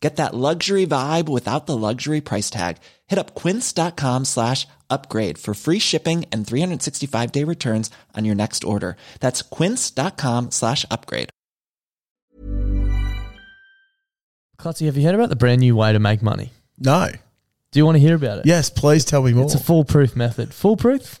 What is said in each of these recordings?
Get that luxury vibe without the luxury price tag. Hit up quince.com slash upgrade for free shipping and 365 day returns on your next order. That's quince.com slash upgrade. Clutzy, have you heard about the brand new way to make money? No. Do you want to hear about it? Yes, please tell me more. It's a foolproof method. Foolproof?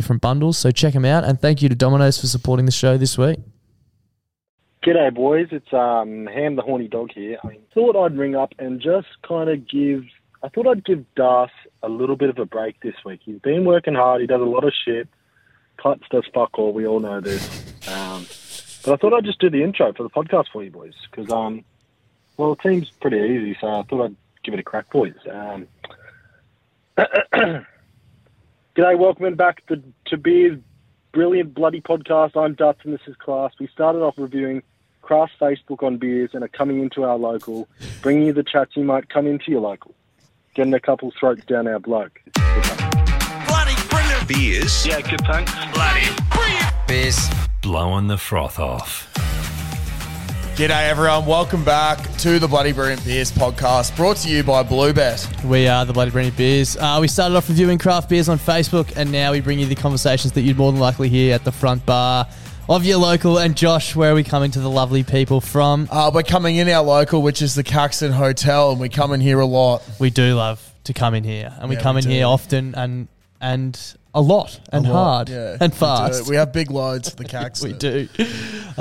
bundles, so check them out. And thank you to Domino's for supporting the show this week. G'day, boys. It's um, Ham the Horny Dog here. I thought I'd ring up and just kind of give. I thought I'd give Das a little bit of a break this week. He's been working hard. He does a lot of shit. Clutch does fuck all. We all know this. Um, but I thought I'd just do the intro for the podcast for you boys because, um, well, it seems pretty easy. So I thought I'd give it a crack, boys. Um, G'day, welcome back to, to Beer's brilliant bloody podcast. I'm Dutz and this is Class. We started off reviewing Craft's Facebook on beers and are coming into our local, bringing you the chats you might come into your local, getting a couple throats down our bloke. Bloody brilliant beers. Yeah, good thanks. Bloody brilliant Beers. blowing the froth off. G'day everyone, welcome back to the Bloody Brilliant Beers podcast, brought to you by Bluebet. We are the Bloody Brilliant Beers. Uh, we started off reviewing craft beers on Facebook, and now we bring you the conversations that you'd more than likely hear at the front bar of your local. And Josh, where are we coming to the lovely people from? Uh, we're coming in our local, which is the Caxton Hotel, and we come in here a lot. We do love to come in here, and we Yeah, come we in do. here often and and a lot and lot, hard yeah, and fast. We, have big loads at the Caxton. We do.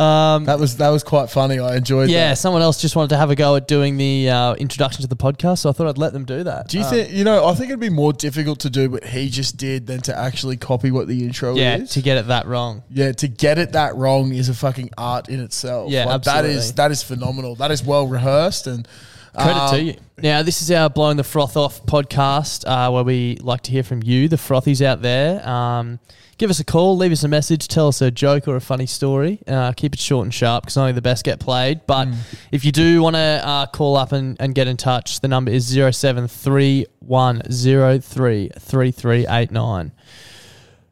Um, That was that was quite funny. I enjoyed that. yeah, that. someone else just wanted to have a go at doing the uh, introduction to the podcast, so I thought I'd let them do that. Do you Um, think you know? I think it'd be more difficult to do what he just did than to actually copy what the intro Yeah, is. to get it that wrong. yeah, to get it that wrong is a fucking art in itself. Yeah, Like, That is that is phenomenal. That is well rehearsed and Credit um, to you. Now, this is our Blowing the Froth Off podcast uh, where we like to hear from you, the frothies out there. Um, give us a call, leave us a message, tell us a joke or a funny story. Uh, keep it short and sharp because only the best get played. But Mm. if you do want to uh, call up and, and get in touch, the number is 0731033389.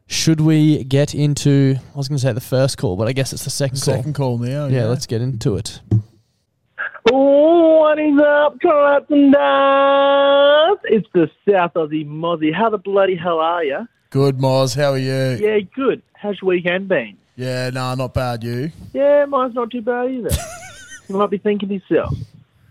Should we get into, I was going to say the first call, but I guess it's the second, Second call now. call. Yeah, let's get into it. What is up, Clapton Dance? It's the South Aussie Mozzie. How the bloody hell are you? Good, Moz. How are you? Yeah, good. How's your weekend been? Yeah, no, not bad. You? Yeah, mine's not too bad either. you might be thinking to yourself,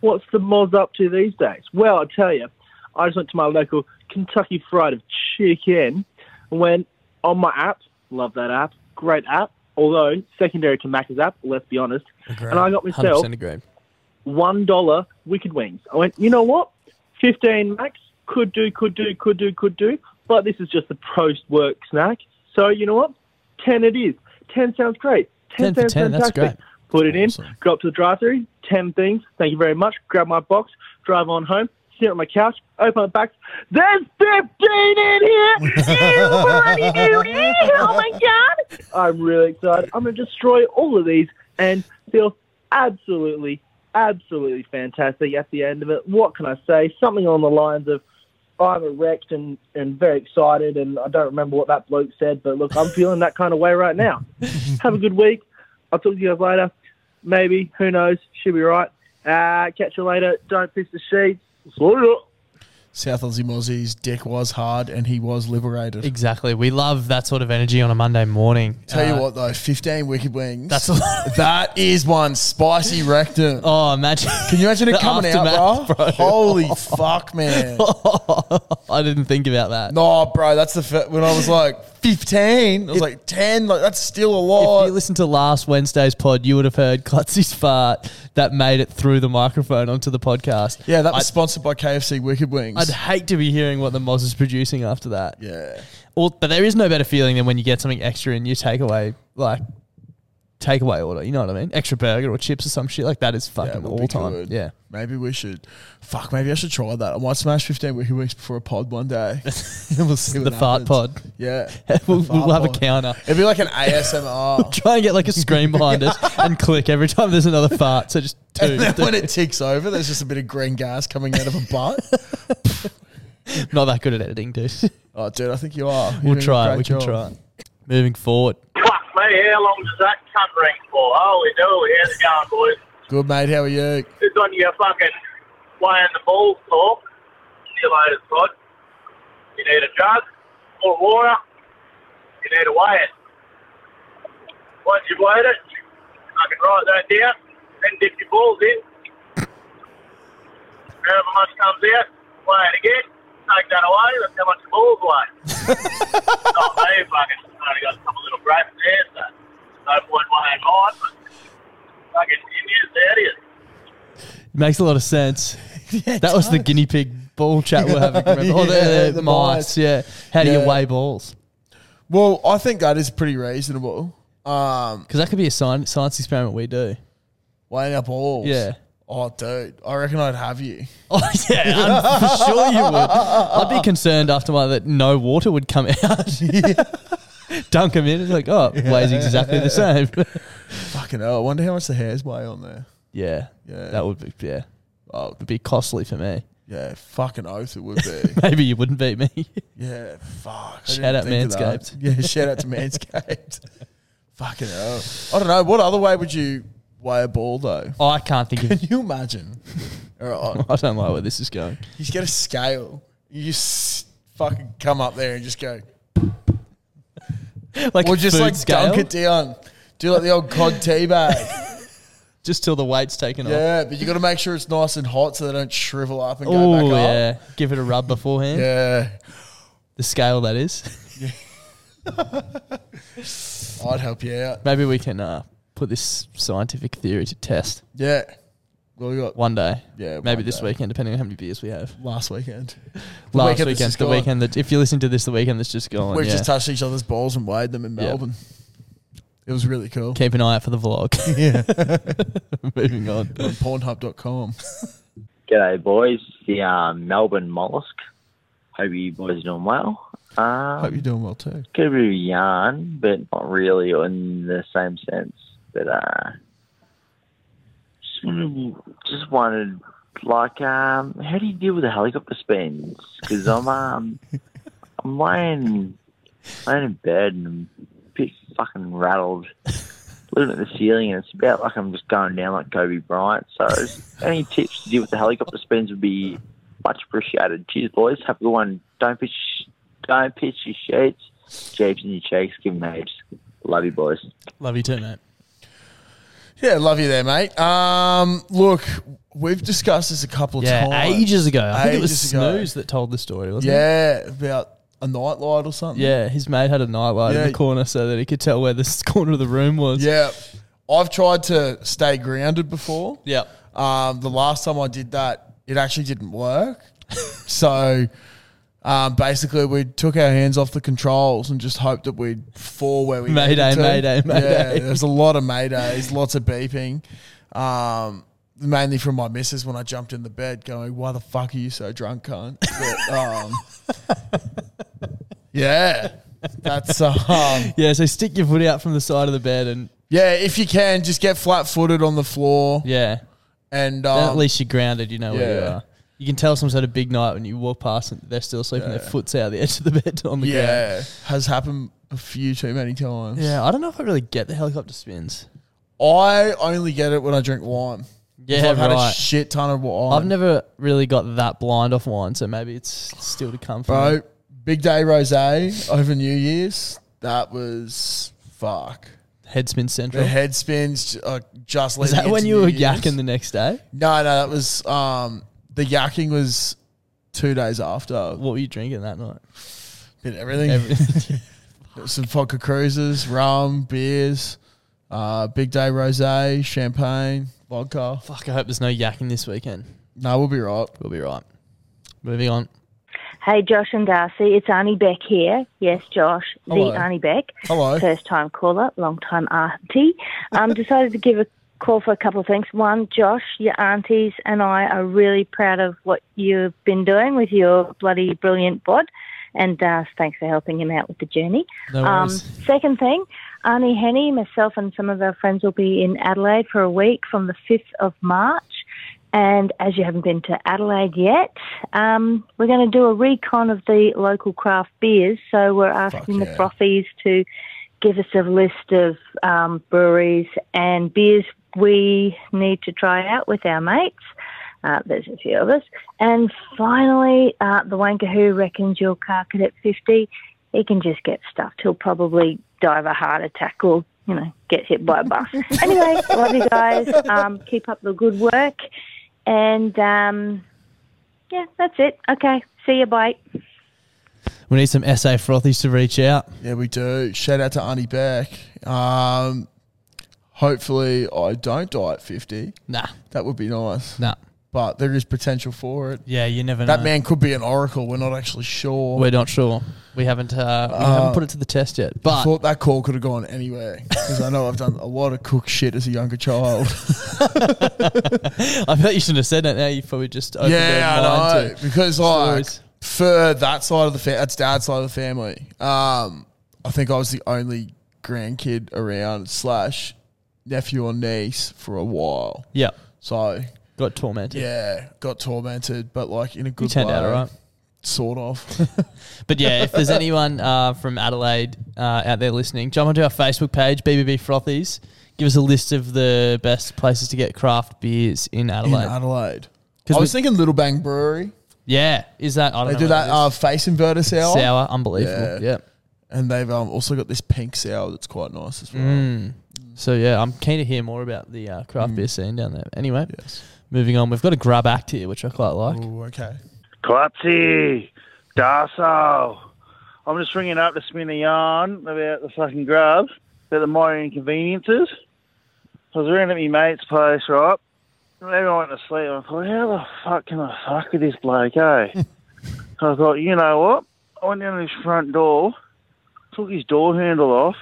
what's the Moz up to these days? Well, I tell you, I just went to my local Kentucky Fried of Chicken and went on my app. Love that app. Great app. Although secondary to Macca's app, let's be honest. Agreed. And I got myself 100% $1 Wicked Wings. I went, you know what? 15 max, could do, could do, could do, could do. But this is just a post work snack. So you know what? 10 it is. 10 sounds great. 10, 10 sounds 10, fantastic. Put it awesome. in, go up to the drive-thru. 10 things. Thank you very much. Grab my box, drive on home, sit on my couch, open the box. There's 15 in here. ew, bloody dude. Ew, oh my God. I'm really excited. I'm going to destroy all of these and feel absolutely absolutely fantastic at the end of it. What can I say? Something on the lines of I'm erect and, and very excited, and I don't remember what that bloke said, but look, I'm feeling that kind of way right now. Have a good week. I'll talk to you guys later. Maybe, who knows? She'll be right. Uh, catch you later. Don't piss the sheets. Sort it up. South Aussie Mozzie's dick was hard and he was liberated. Exactly. We love that sort of energy on a Monday morning. Tell you Uh, what though, fifteen wicked wings. That's a lot. that is one spicy rectum. Oh, imagine. Can you imagine it the coming out, aftermath, bro? Holy fuck, man! I didn't think about that. No, bro, that's the fir- when I was like fifteen. I was like ten. Like that's still a lot. If you listened to last Wednesday's pod, you would have heard Klutzy's fart that made it through the microphone onto the podcast. yeah, that was I'd, sponsored by KFC Wicked Wings. I'd hate to be hearing what the Moz is producing after that. yeah, Or, but there is no better feeling than when you get something extra in your takeaway, like takeaway order. You know what I mean? Extra burger or chips or some shit like that is fucking it all time. Yeah. maybe we should. Fuck, maybe I should try that. I might smash fifteen Wicked Wings before a pod one day. we'll see what the fart happens. pod. Yeah, we'll, fart we'll have a pod. counter. It'd be like an ASMR. Try and get like a screen behind us and click every time there's another fart. So just two. And then when it ticks over, there's just a bit of green gas coming out of a butt. Not that good at editing, dude. Oh, dude, I think you are. You're we'll doing a try it. great We can job. try it. Moving forward. Me, how long does that cunt ring for? Holy dooly, how's it going, boys? Good, mate. How are you? It's on your fucking playing the balls talk. See you later, Scott. You need a jug, of water. You need to weigh it. Once you've weighed it, I can write that down, then dip your balls in. However much comes out, weigh it again, take that away, that's how much the balls weigh. Not me, fucking, only got a couple little grapes there, so no point weighing mine, but fucking, it is, there it is. Makes a lot of sense. Yeah, That was the guinea pig ball chat we're having. Remember? Or the, Yeah, the the mice. mice. Yeah. How do Yeah. you weigh balls? Well, I think that is pretty reasonable. Um, Because that could be a science, science experiment we do. weighing up balls. Yeah. Oh, dude, I reckon I'd have you. Oh yeah, I'm for sure you would. I'd be concerned after my that no water would come out. Dunk them in. It's like, oh, it weighs exactly the same. Fucking hell. I wonder how much the hairs weigh on there. yeah, Yeah. that would be yeah, Oh, would be costly for me. yeah. Fucking oath it would be. Maybe you wouldn't beat me. yeah. Fuck. I Shout out. Manscaped. Yeah. Shout out to Manscaped. Fucking hell. I don't know. What other way would you weigh a ball though? Oh, I can't think Can of. you imagine? Right. I don't like where this is going. You just get a scale. You just fucking come up there and just go. Like Or just like scale, dunk it down. Do like the old cod tea bag. just till the weight's taken off. yeah, but you got to make sure it's nice and hot so they don't shrivel up and go Oh back up. yeah, give it a rub beforehand. Yeah. The scale that is. I'd help you out. Maybe we can uh, put this scientific theory to test Yeah. Well, we got one day. Yeah, maybe one this day. weekend, depending on how many beers we have. last weekend. Last weekend that's weekend, just the gone. weekend that if you listen to this, the weekend that's just gone. We've yeah. just touched each other's balls and weighed them in Yeah. Melbourne. It was really cool. Keep an eye out for the vlog. Yeah. Moving on. on Pornhub.com. G'day, boys. The um, Melbourne Mollusk. Hope you boys are doing well. Um, Hope you're doing well too. Got a bit of yarn, but not really in the same sense. But uh, just, wanted, like, um, how do you deal with the helicopter spins? Because I'm um, I'm laying laying in bed and I'm a bit fucking rattled. At looking at the ceiling, and it's about like I'm just going down like Kobe Bryant. So, any tips to deal with the helicopter spins would be much appreciated. Cheers, boys. Have a good one. Don't pitch, don't pitch your sheets, jeeps in your cheeks. Give them heaps. Love you, boys. Love you too, mate. Yeah, love you there, mate. Um, look, we've discussed this a couple of Yeah, times. ages ago. I think it was Ages ago. Snooze that told the story, wasn't it? Yeah, about a nightlight or something. Yeah, his mate had a nightlight in Yeah. the corner so that he could tell where the corner of the room was. Yeah. I've tried to stay grounded before. Yeah. Um, the last time I did that, it actually didn't work. so um, basically, we took our hands off the controls and just hoped that we'd fall where we Mayday, needed mayday, mayday. Yeah, there's a lot of maydays, lots of beeping. Um, mainly from my missus when I jumped in the bed, going, "Why the fuck are you so drunk, cunt?" But, um, yeah, that's um, Yeah, so stick your foot out from the side of the bed and yeah. If you can, just get flat-footed on the floor. yeah. And um, at least you're grounded, you know where you yeah. are. You can tell someone's had a big night when you walk past and they're still sleeping, their Yeah. foot's out the edge of the bed on the ground. yeah, has happened a few too many times. Yeah, I don't know if I really get the helicopter spins. I only get it when I drink wine. If Yeah, I've had a right. shit ton of wine. I've never really got that blind off wine, so maybe it's still to come from. bro. Big day rosé over New Year's. That was fuck. Headspin Central. The head spins uh, just. Is leading that when into you New were Year's. yakking the next day? No, no, that was um the yakking was two days after. What were you drinking that night? Did everything. Everything. Some vodka cruises, rum, beers, uh, big day rosé, champagne, vodka. Fuck, I hope there's no yakking this weekend. No, we'll be right. We'll be right. Moving on. Hey, Josh and Darcy, it's Auntie Beck here. Yes, Josh, Hello. the Auntie Beck. Hello. First time caller, long time auntie. Um, decided to give a call for a couple of things. One, Josh, your aunties and I are really proud of what you've been doing with your bloody brilliant bod. And uh, thanks for helping him out with the journey. No Um, second thing, Auntie Henny, myself, and some of our friends will be in Adelaide for a week from the 5th of March. And as you haven't been to Adelaide yet, um, we're going to do a recon of the local craft beers. So we're asking the yeah. frothies to give us a list of um, breweries and beers we need to try out with our mates. Uh, there's a few of us. And finally, uh, the wanker who reckons your car could at 50, he can just get stuffed. He'll probably die of a heart attack or, you know, get hit by a bus. anyway, love you guys. Um, keep up the good work. And um, yeah, that's it. Okay, see you. Bye. We need some SA frothies to reach out. Yeah, we do. Shout out to Auntie Beck. Um, hopefully, I don't die at 50. Nah, That would be nice. nah. But there is potential for it. Yeah, you never know. That man could be an oracle. We're not actually sure. We're not sure. We haven't uh, we Uh, haven't put it to the test yet. I But thought that call could have gone anywhere because I know I've done a lot of cook shit as a younger child. I bet you shouldn't have said that. Now you've probably just opened yeah, their I mind know to because like stories. For that side of the family, that's dad's side of the family. Um, I think I was the only grandkid around slash nephew or niece for a while. Yeah, So got tormented. yeah, got tormented, but like in a you good turned way. out all right. Sort of. But yeah, if there's anyone uh, from Adelaide uh, out there listening, jump onto our Facebook page, BBB Frothies. Give us a list of the best places to get craft beers in Adelaide. in Adelaide. I was thinking Little Bang Brewery. Yeah, is that I don't They know do what that uh, face inverter sour. sour, unbelievable. Yeah. Yeah. And they've um, also got this pink sour that's quite nice as well. Mm. So yeah, I'm keen to hear more about the uh, craft beer scene down there. Anyway, Yes. moving on, we've got a grub act here, which I quite like. Oh, okay. Clutzy, Darso. I'm just ringing up to spin a yarn about the fucking grubs, about the minor inconveniences. I was around at my mate's place, right? And everyone went to sleep. I thought, how the fuck can I fuck with this bloke, eh? I thought, you know what? I went down to his front door, took his door handle off.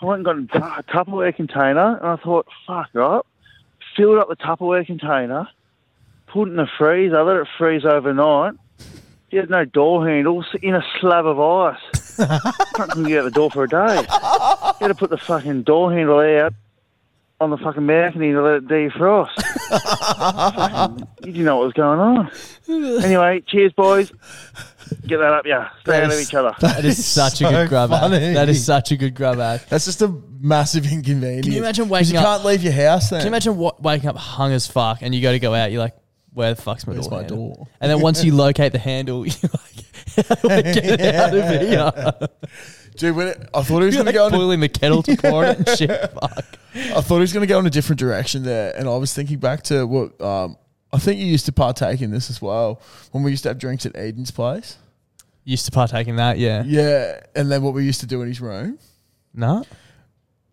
I went and got a Tupperware container, and I thought, fuck, right? Filled up the Tupperware container, put it in the freezer, let it freeze overnight. He had no door handle, in a slab of ice. Couldn't get out the door for a day. He had to put the fucking door handle out on the fucking balcony to let it defrost. Fucking- you didn't know what was going on. Anyway, cheers, boys. Get that up, yeah. Stay out of That's- each other. That is such a so good grub ad. funny. That is such a good grub ad. That's just a massive inconvenience. Can you imagine 'Cause waking you up? can't leave your house then. Can you imagine what, waking up hung as fuck and you go to go out? You're like, where the fuck's my Where's door? my handle? door? And then once you locate the handle, you're like, how do I get it out of here? Dude, when it, I thought he was You're going like to go on a boiling the kettle to pour it and shit. Fuck. I thought he was going to go in a different direction there, and I was thinking back to what um, I think you used to partake in this as well when we used to have drinks at Eden's place. Used to partake in that, yeah. Yeah, and then what we used to do in his room. No.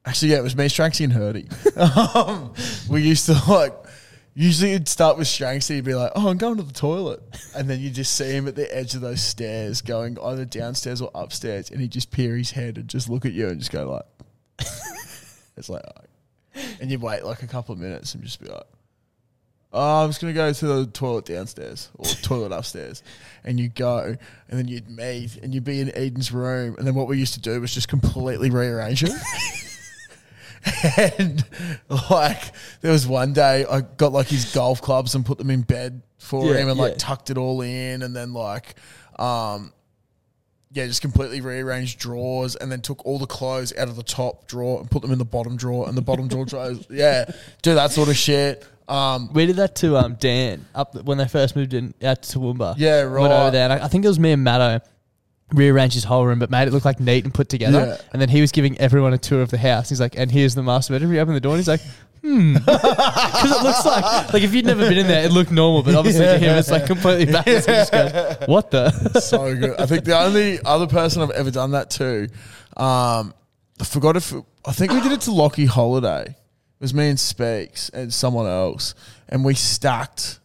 Actually, yeah, it was me, Stranksy, and Hurdy. um, we used to like. Usually, it'd start with Stranksy. He'd be like, "Oh, I'm going to the toilet," and then you just see him at the edge of those stairs, going either downstairs or upstairs, and he'd just peer his head and just look at you and just go like, "It's like," and you'd wait like a couple of minutes and just be like, "Oh, I'm just gonna go to the toilet downstairs or toilet upstairs," and you go, and then you'd meet, and you'd be in Eden's room, and then what we used to do was just completely rearrange it. and like there was one day I got like his golf clubs and put them in bed for Yeah, him and like tucked it all in and then like um yeah, just completely rearranged drawers and then took all the clothes out of the top drawer and put them in the bottom drawer and the bottom drawer drawers. Yeah, do that sort of shit. Um, We did that to um, Dan up when they first moved in out to Toowoomba. Yeah, Went right. over there, and I, I think it was me and Matto rearranged his whole room, but made it look like neat and put together. Yeah. And then he was giving everyone a tour of the house. He's like, "And here's the master bedroom." You open the door, and he's like, "Hmm," because it looks like like if you'd never been in there, it looked normal, but obviously to him, it's like completely backwards. He just goes, "What the?" so good. I think the only other person I've ever done that to, um, I forgot if I think we did it to Lockie Holiday. It was me and Speaks and someone else, and we stacked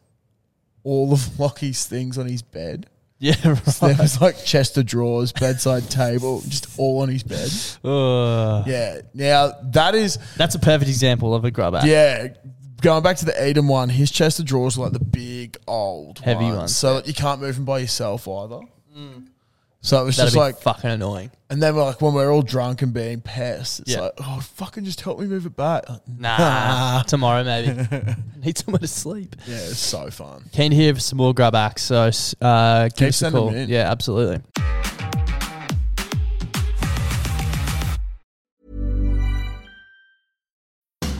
all of Lockie's things on his bed. Yeah, So there was like chest of drawers, bedside table, just all on his bed. Ugh. Yeah. Now that is That's a perfect example of a grub app. yeah. Going back to the Eden one, his chest of drawers are like the big old Heavy ones, ones. so that you can't move them by yourself either. Mm. So it was That'd just be like fucking annoying. And then we're like when we're all drunk and being pissed, it's Yeah. like, oh fucking just help me move it back. Like, Nah, tomorrow maybe. Need somewhere to sleep. Yeah, it's so fun. Keen to hear some more grub acts, so uh, give Keep us a sending call. them in. Yeah, absolutely.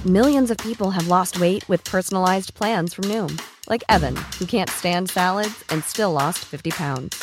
Millions of people have lost weight with personalized plans from Noom, like Evan, who can't stand salads and still lost 50 pounds.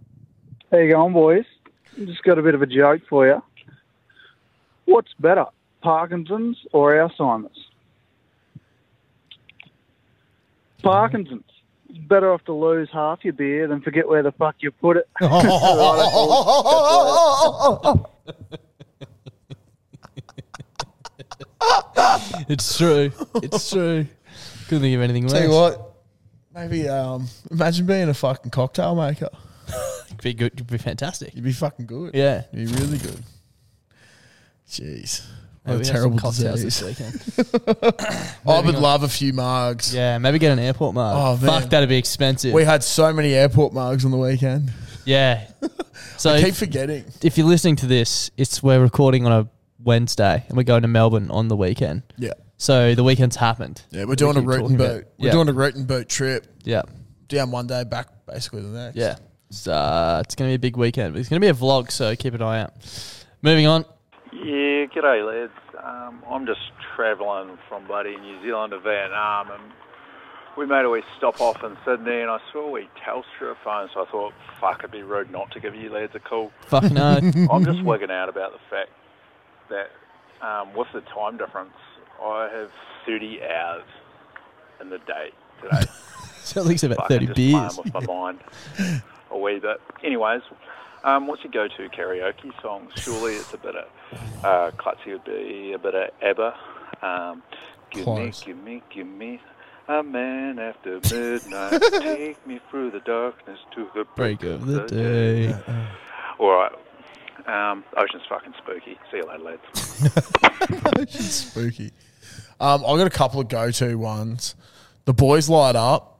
How you going, boys? Just got a bit of a joke for you. What's better, Parkinson's or Alzheimer's? Parkinson's. Better off to lose half your beer than forget where the fuck you put it. It's true. It's true. Couldn't think of anything worse. Tell you what, maybe um, imagine being a fucking cocktail maker. It'd be good. It'd be fantastic. You'd be fucking good. Yeah. You'd be really good. Jeez. Maybe What we a terrible cocktails disease. this I would on. love a few mugs. Yeah, maybe get an airport mug. Oh, man. Fuck, that'd be expensive. We had so many airport mugs on the weekend. yeah. So I keep if- forgetting. If you're listening to this, it's we're recording on a Wednesday and we're going to Melbourne on the weekend. Yeah. So the weekend's happened. Yeah, we're doing a keep talking and about- boot. We're Yeah. doing a route and boat trip. Yeah. Down one day, back basically the next. Yeah. It's, uh, it's going to be a big weekend. It's going to be a vlog, so keep an eye out. Moving on. Yeah, g'day lads. Um, I'm just travelling from bloody New Zealand to Vietnam, and we made a wee stop off in Sydney, and I saw a wee Telstra phone, so I thought, fuck, it'd be rude not to give you lads a call. Fuck no. I'm just wigging out about the fact that um, with the time difference, I have 30 hours in the day today. So at least about Fucking 30 just beers. with my mind a wee bit. Anyways, um, what's your go-to karaoke song? Surely it's a bit of uh, Clutzy would be a bit of ABBA. Um, give Close. me, give me, give me a man after midnight. Take me through the darkness to the Break of the day. All right. Um, Ocean's fucking spooky. See you later, lads. spooky. Um, I got a couple of go-to ones. The boys light up.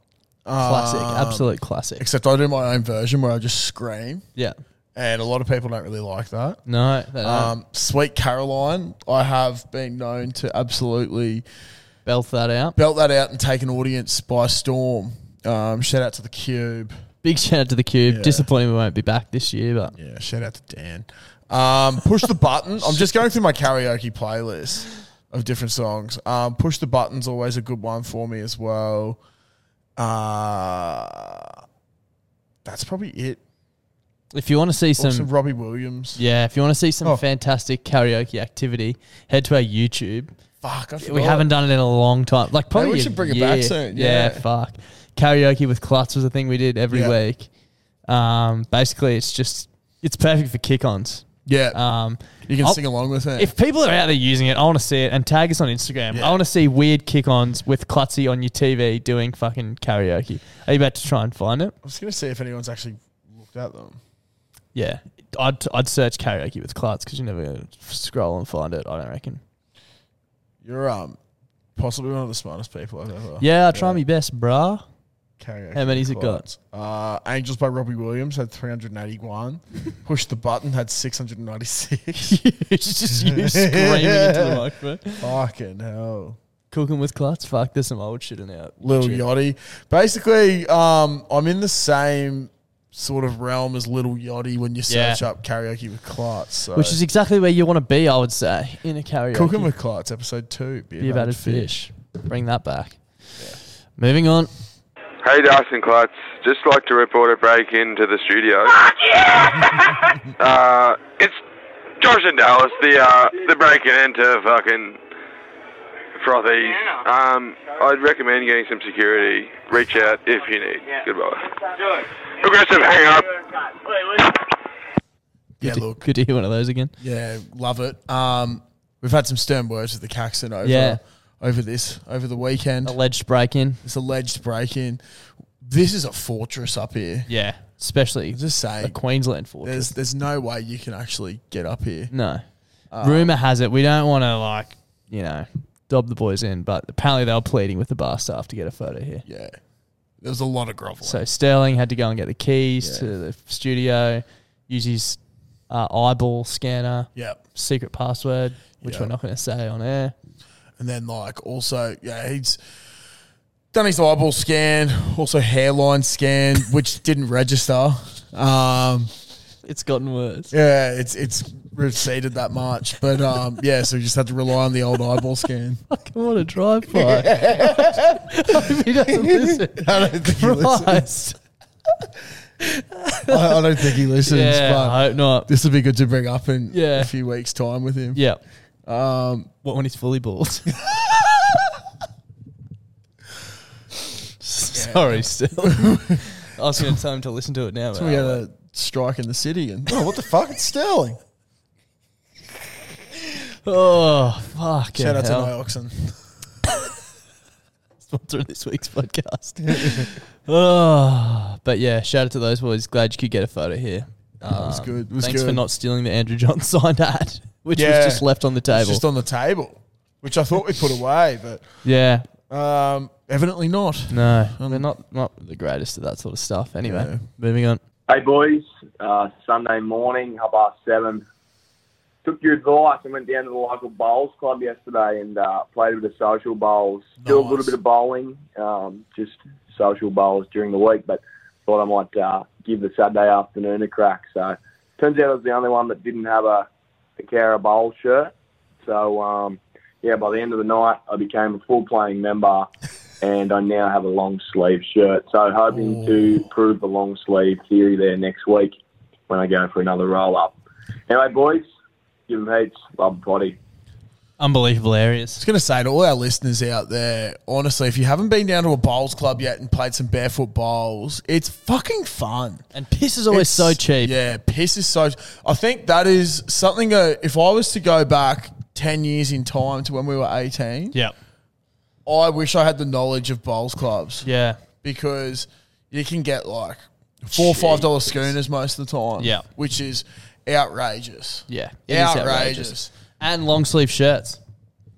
Classic, Um, absolute classic. Except I do my own version where I just scream. Yeah. And a lot of people don't really like that. No, they don't. Um, Sweet Caroline, I have been known to absolutely belt that out, belt that out, and take an audience by storm. Um, shout out to the Cube. Big shout out to the Cube. Yeah. Disappointing we won't be back this year, but yeah, shout out to Dan. Um, push the button. I'm just going through my karaoke playlist of different songs. Um, push the button's always a good one for me as well. Uh, that's probably it. If you want to see some, some Robbie Williams. yeah, if you want to see some Oh. fantastic karaoke activity, head to our YouTube. Fuck, I we forgot. haven't done it in a long time. Like probably we a should bring it back year. soon, Yeah. yeah. fuck. Karaoke with Klutz was a thing we did every Yeah. week. Um, basically, it's just it's perfect for kick-ons. Yeah. Um, You can I'll- sing along with it. If people are out there using it, I want to see it and tag us on Instagram. Yeah. I want to see weird kick-ons with Klutzy on your TV doing fucking karaoke. Are you about to try and find it? I was going to see if anyone's actually looked at them. Yeah, I'd I'd search karaoke with Klutz because you're never gonna scroll and find it. I don't reckon. You're um possibly one of the smartest people I've ever. Yeah, I try my best, brah. Karaoke How many's it got? Uh, Angels by Robbie Williams had 381. Push the Button had 696. It's just you screaming into the microphone. Fucking hell. Cooking with Klutz. Fuck, there's some old shit in there. Lil Yachty. Basically, um, I'm in the same sort of realm as Lil Yachty when you Yeah. search up karaoke with Klutz. So. Which is exactly where you want to be, I would say, in a karaoke. Cooking with Klutz, episode two. Beer, battered battered fish. fish. Bring that back. Moving on. Hey, Dustin Klutz. Just like to report a break into the studio. uh, it's Josh and Dallas, the uh, the breaking into fucking frothies. Um, I'd recommend getting some security. Reach out if you need. Goodbye. Progressive, hang up. Yeah, Good to- look. Good to hear one of those again. Yeah, love it. Um, we've had some stern words with the Caxton over Yeah. Over this over the weekend. Alleged break in. This alleged break in. This is a fortress up here. Yeah, especially just saying, a Queensland fortress. There's there's no way you can actually get up here. No. Uh, Rumor has it we don't want to like you know dob the boys in, but apparently they were pleading with the bar staff to get a photo here. Yeah, there was a lot of groveling. So Sterling had to go and get the keys Yeah. to the studio, use his uh, eyeball scanner. Yep. Secret password, which Yep. we're not going to say on air. And then like also, yeah, he's done his eyeball scan, also hairline scan, which didn't register. Um, it's gotten worse. Yeah, it's it's receded that much, but um, yeah, so we just had to rely on the old eyeball scan. Fucking what a drive by. Hope he doesn't listen. I don't think he listens. Christ. I, I don't think he listens. Yeah, but I hope not. This would be good to bring up in Yeah. a few weeks' time with him. Yeah. Um, what when he's fully bald? Sorry, still. I was going to tell him to listen to it now. So we I had a strike in the city, and oh, what the fuck? It's Sterling. Oh, fuck. Shout out to hell. Nioxin. Sponsor of this week's podcast. oh, but yeah, shout out to those boys. Glad you could get a photo here. it was Um, good. It was thanks for good. not stealing the Andrew John signed ad, which Yeah. was just left on the It's table. just on the table, which I thought we put away, but yeah. um, evidently not. No, they're not not the greatest at that sort of stuff. Anyway, Yeah. moving on. Hey boys, uh, Sunday morning, half past seven. Took your advice and went down to the local bowls club yesterday and uh, played a bit of social bowls. Do a little bit of bowling, um, just social bowls during the week, but thought I might uh, give the Saturday afternoon a crack. So turns out I was the only one that didn't have a, a Cara Bowl shirt. So um, yeah, by the end of the night, I became a full playing member, and I now have a long sleeve shirt. So hoping to prove the long sleeve theory there next week when I go for another roll up. Anyway, boys, Give him heaps. Love the potty. Unbelievable areas. I was going to say to all our listeners out there, honestly, if you haven't been down to a bowls club yet and played some barefoot bowls, it's fucking fun. And piss is always so cheap. Yeah, piss is so. I think that is something. Uh, if I was to go back ten years in time to when we were eighteen, Yep. I wish I had the knowledge of bowls clubs. Yeah. because you can get like four or five dollar schooners most of the time. Yeah. which is outrageous. Yeah. it is outrageous. And long sleeve shirts.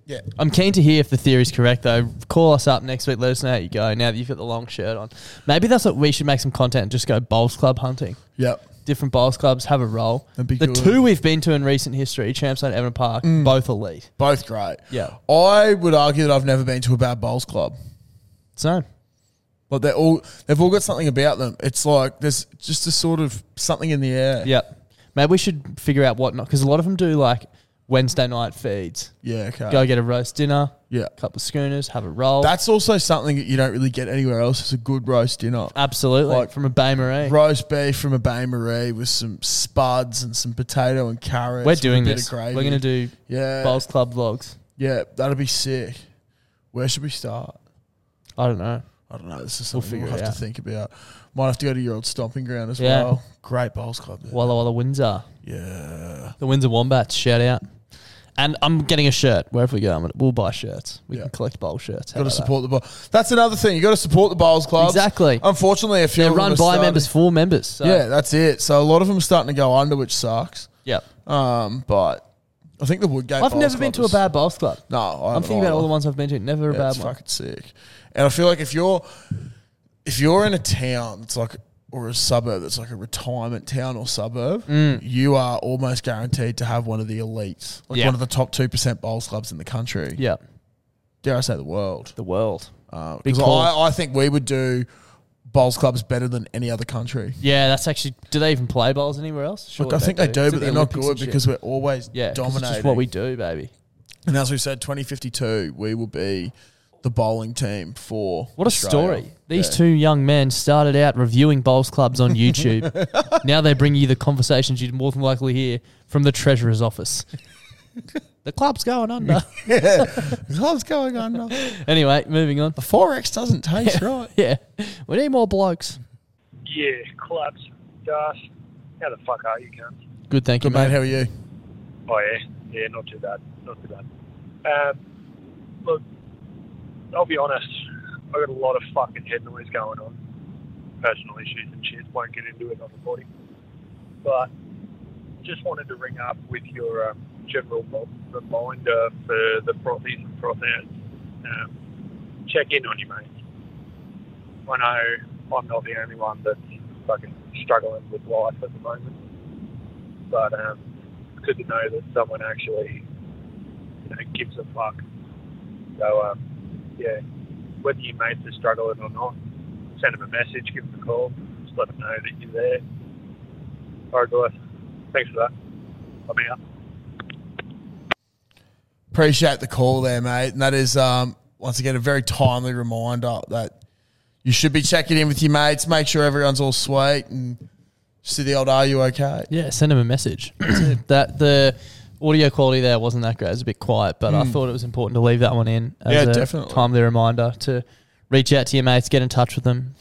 Yeah. I'm keen to hear if the theory's correct though. Call us up next week. Let us know how you go now that you've got the long shirt on. Maybe that's what we should make some content and just go bowls club hunting. Yep. Different bowls clubs have a role. That'd be the good. two we've been to in recent history, Champstone, Evan Park, Mm. both elite. Both great. Yeah. I would argue that I've never been to a bad bowls club. So, But they're all they've all got something about them. It's like there's just a sort of something in the air. Yep. Maybe we should figure out what not because a lot of them do like Wednesday night feeds. Yeah, okay. Go get a roast dinner. Yeah. Couple of schooners, have a roll. That's also something that you don't really get anywhere else. It's a good roast dinner. Absolutely. Like from a bain-marie. Roast beef from a bain-marie with some spuds and some potato and carrots. We're doing this. We're going to do Yeah. Bowls Club vlogs. Yeah, that'd be sick. Where should we start? I don't know. I don't know. This is We'll something we'll, have out. to think about. Might have to go to your old stomping ground as Yeah. well. Great bowls club. There. Walla Walla Windsor. Yeah. The Windsor Wombats, shout out. And I'm getting a shirt wherever we go. I'm gonna, we'll buy shirts. We Yeah. can collect bowl shirts. Got to about that? support the bowl. That's another thing. You got to support the bowls clubs. Exactly. Unfortunately, a few They're of them run by starting- members for members. So. Yeah, that's it. So a lot of them are starting to go under, which sucks. Yep. Um, but I think the Woodgate. I've never been to a bad bowls club. No, I I'm haven't thinking about all the ones I've been to. Never a Yeah, bad it's one. fucking sick. And I feel like if you're if you're in a town that's like or a suburb that's like a retirement town or suburb, Mm. you are almost guaranteed to have one of the elites, like Yeah. one of the top two percent bowls clubs in the country. Yeah. Dare I say the world? The world. Uh, Because. I, I think we would do bowls clubs better than any other country. Yeah, that's actually. Do they even play bowls anywhere else? Sure, Look, I think they do, but they're not good because we're always yeah, dominating. It's just what we do, baby. And as we said, 2052, we will be the bowling team for What a Australia. story. These Yeah. two young men started out reviewing bowls clubs on YouTube. now they bring you the conversations you'd more than likely hear from the treasurer's office. the club's going under. yeah, the club's going under. anyway, moving on. The XXXX doesn't taste right. Yeah, we need more blokes. Yeah, clubs. Gosh, how the fuck are you, cunt? Good, thank Good you, mate. mate. How are you? Oh yeah, yeah, not too bad, not too bad. Um, look, I'll be honest. I got a lot of fucking head noise going on, personal issues and shit. Won't get into it on recording, but just wanted to ring up with your um, general reminder for the frothies and frothouts. Um, check in on you, mate. I know I'm not the only one that's fucking struggling with life at the moment, but um, good to know that someone actually you know, gives a fuck. So, um, yeah, whether your mates are struggling or not, send them a message, give them a call, just let them know that you're there. All right, guys. Thanks for that. I'm out. Appreciate the call there, mate. And that is, um, once again, a very timely reminder that you should be checking in with your mates, make sure everyone's all sweet, and see the old "Are you okay?" Yeah, send them a message. that the audio quality there wasn't that great. It was a bit quiet, but I Mm. thought it was important to leave that one in. As Yeah, a definitely. Timely reminder to reach out to your mates, get in touch with them.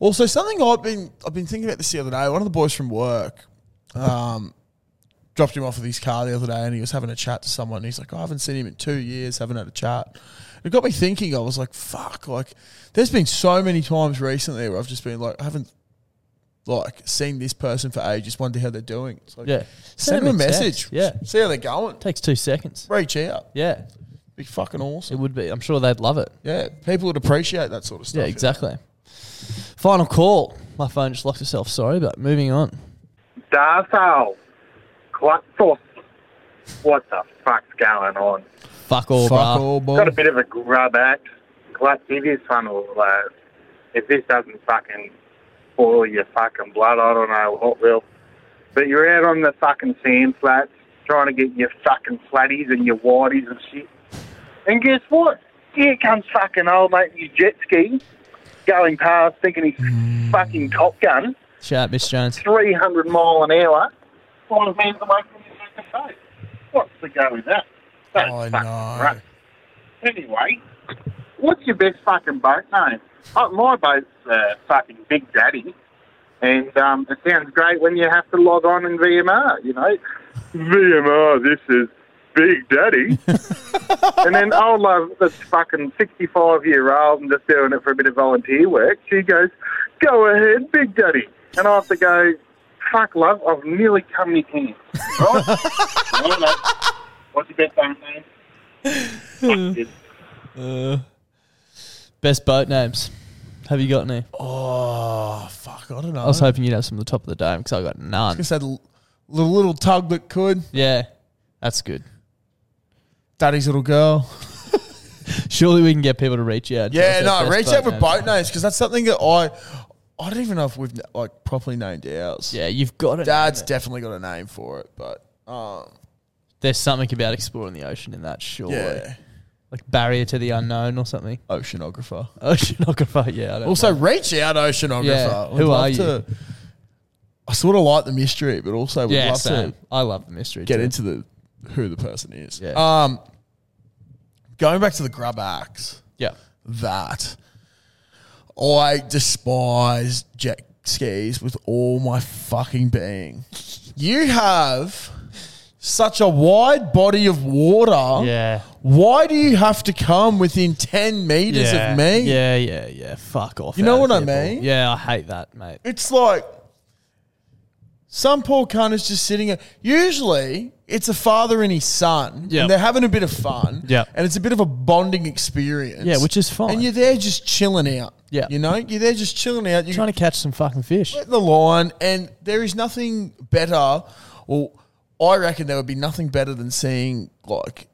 Also, something I've been I've been thinking about this the other day. One of the boys from work um, dropped him off with his car the other day, and he was having a chat to someone. And he's like, "I haven't seen him in two years. Haven't had a chat." It got me thinking. I was like, "Fuck!" Like, there's been so many times recently where I've just been like, I haven't like seeing this person for ages. Wonder how they're doing. It's like, Yeah. send them a text. message. Yeah. see how they're going. Takes two seconds. Reach out. Yeah. Be fucking awesome. It would be. I'm sure they'd love it. Yeah, people would appreciate that sort of stuff. Yeah, exactly. Final call. My phone just locked itself. Sorry, but moving on. Darso, Clutsos, what the fuck's going on? Fuck all, Fuck bruh. all, boy. Got a bit of a grub act. Clutch, if this one will, uh, if this doesn't fucking boil your fucking blood, I don't know what will. But you're out on the fucking sand flats trying to get your fucking flatties and your whiteys and shit. And guess what? Here comes fucking old mate, you jet ski, going past thinking he's hmm. fucking Top Gun. Shout out, Miss Jones. 300 mile an hour, five metres away from your second base. to go with that. That's Oh, fucking no. great. Anyway, what's your best fucking boat name? Oh, my boat's uh, fucking Big Daddy. And um, it sounds great when you have to log on in VMR, you know. VMR, this is Big Daddy. and then old love, this fucking 65 year old, and just doing it for a bit of volunteer work, she goes, Go ahead, Big Daddy. And I have to go, Fuck, love, I've nearly come in pants. Right? What's your best name? Uh, best boat names. Have you got any? Oh fuck! I don't know. I was hoping you'd have some at the top of the dome because I got none. Just had a l- little, tug that could. Yeah, that's good. Daddy's little girl. Surely we can get people to reach out. Yeah, no, reach out for names. boat names because that's something that I, I don't even know if we've like properly named ours. Yeah, you've got it. Dad's definitely got a name for it, but um, There's something about exploring the ocean in that, surely. Yeah. Like barrier to the unknown or something. oceanographer. Oceanographer, yeah. I don't Also, reach out, oceanographer. Yeah, who love are you? to- I sort of like the mystery, but also would Yeah, love same. to I love the mystery. get too. into the who the person is. Yeah. Um, going back to the grub axe. Yeah. That I despise jet skis with all my fucking being. You have such a wide body of water. Yeah. Why do you have to come within 10 meters yeah. of me? Yeah, yeah, yeah. Fuck off. You know what I mean? Yeah, I hate that, mate. It's like some poor cunt is just sitting. Usually, it's a father and his son, Yep. and they're having a bit of fun. Yep. and it's a bit of a bonding experience. Yeah, which is fine. And you're there just chilling out. Yeah. you know, you're there just chilling out. You're Trying to catch some fucking fish. at the line, and there is nothing better. Well, I reckon there would be nothing better than seeing like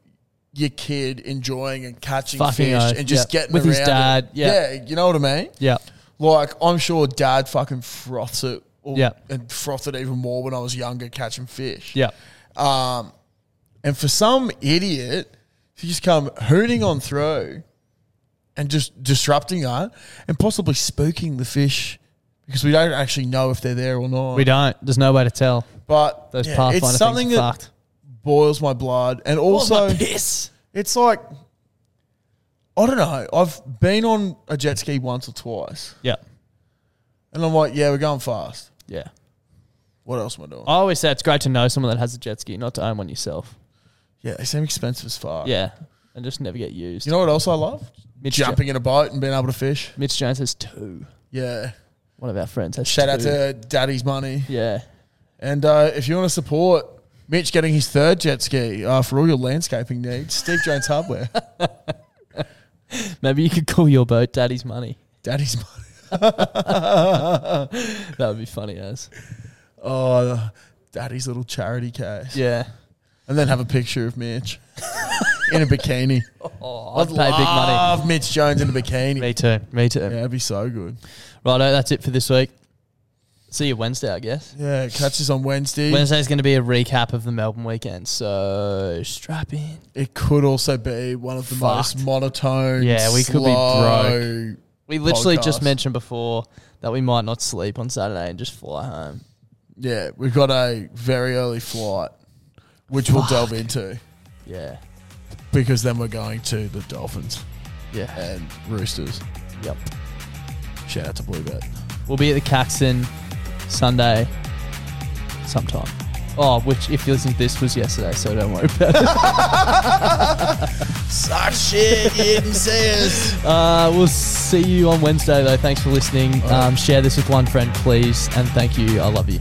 your kid enjoying and catching Fucking fish oath, and just yeah. getting With his around it. dad, yeah. yeah, you know what I mean. Yeah. Like I'm sure dad fucking froths it. Or, Yeah. And frothed it even more when I was younger catching fish. Yeah. Um, and for some idiot to just come hooting on through and just disrupting that and possibly spooking the fish because we don't actually know if they're there or not. We don't. There's no way to tell. But Those yeah, Pathfinder it's things something are that fucked. boils my blood. And Boils my also, piss. it's like, I don't know. I've been on a jet ski once or twice. Yeah. And I'm like, yeah, we're going fast. Yeah. What else am I doing? I always say it's great to know someone that has a jet ski, not to own one yourself. Yeah, they seem expensive as fuck. Yeah. And just never get used. You know what else I love? Mitch Jumping in a boat and being able to fish. Mitch Jones has two. Yeah. One of our friends has Shout out two. to Daddy's Money. Yeah. And uh, if you want to support Mitch getting his third jet ski uh, for all your landscaping needs, Steve Jones Hardware. Maybe you could call your boat Daddy's Money. Daddy's Money. that would be funny as. Oh, Daddy's little charity case. Yeah. And then have a picture of Mitch in a bikini. Oh, I'd I'd pay big money. love Mitch Jones in a bikini. Me too. Me too. Yeah, that'd be so good. Righto, that's it for this week. See you Wednesday, I guess. Yeah, catch us on Wednesday. Wednesday's going to be a recap of the Melbourne weekend, so strap in. It could also be one of the most monotone. Yeah, we could be broke. We literally just mentioned before that we might not sleep on Saturday and just fly home. Yeah, we've got a very early flight, which we'll delve into Yeah. because then we're going to the Dolphins Yeah. and Roosters. Yep. Shout out to Bluebet. We'll be at the Caxton Sunday sometime. Oh, which, if you listen to this, was yesterday, so don't worry about it. Suck shit, you didn't see us. Uh, we'll see you on Wednesday, though. Thanks for listening. Um, share this with one friend, please. And thank you. I love you.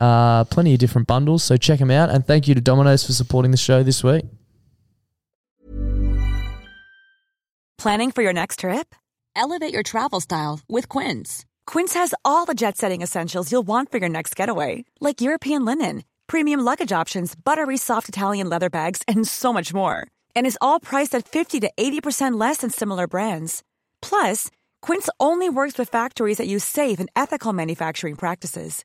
Uh, plenty of different bundles, so check them out. And thank you to Domino's for supporting the show this week. Planning for your next trip? Elevate your travel style with Quince. Quince has all the jet setting essentials you'll want for your next getaway, like European linen, premium luggage options, buttery soft Italian leather bags, and so much more. And is all priced at 50 to 80% less than similar brands. Plus, Quince only works with factories that use safe and ethical manufacturing practices.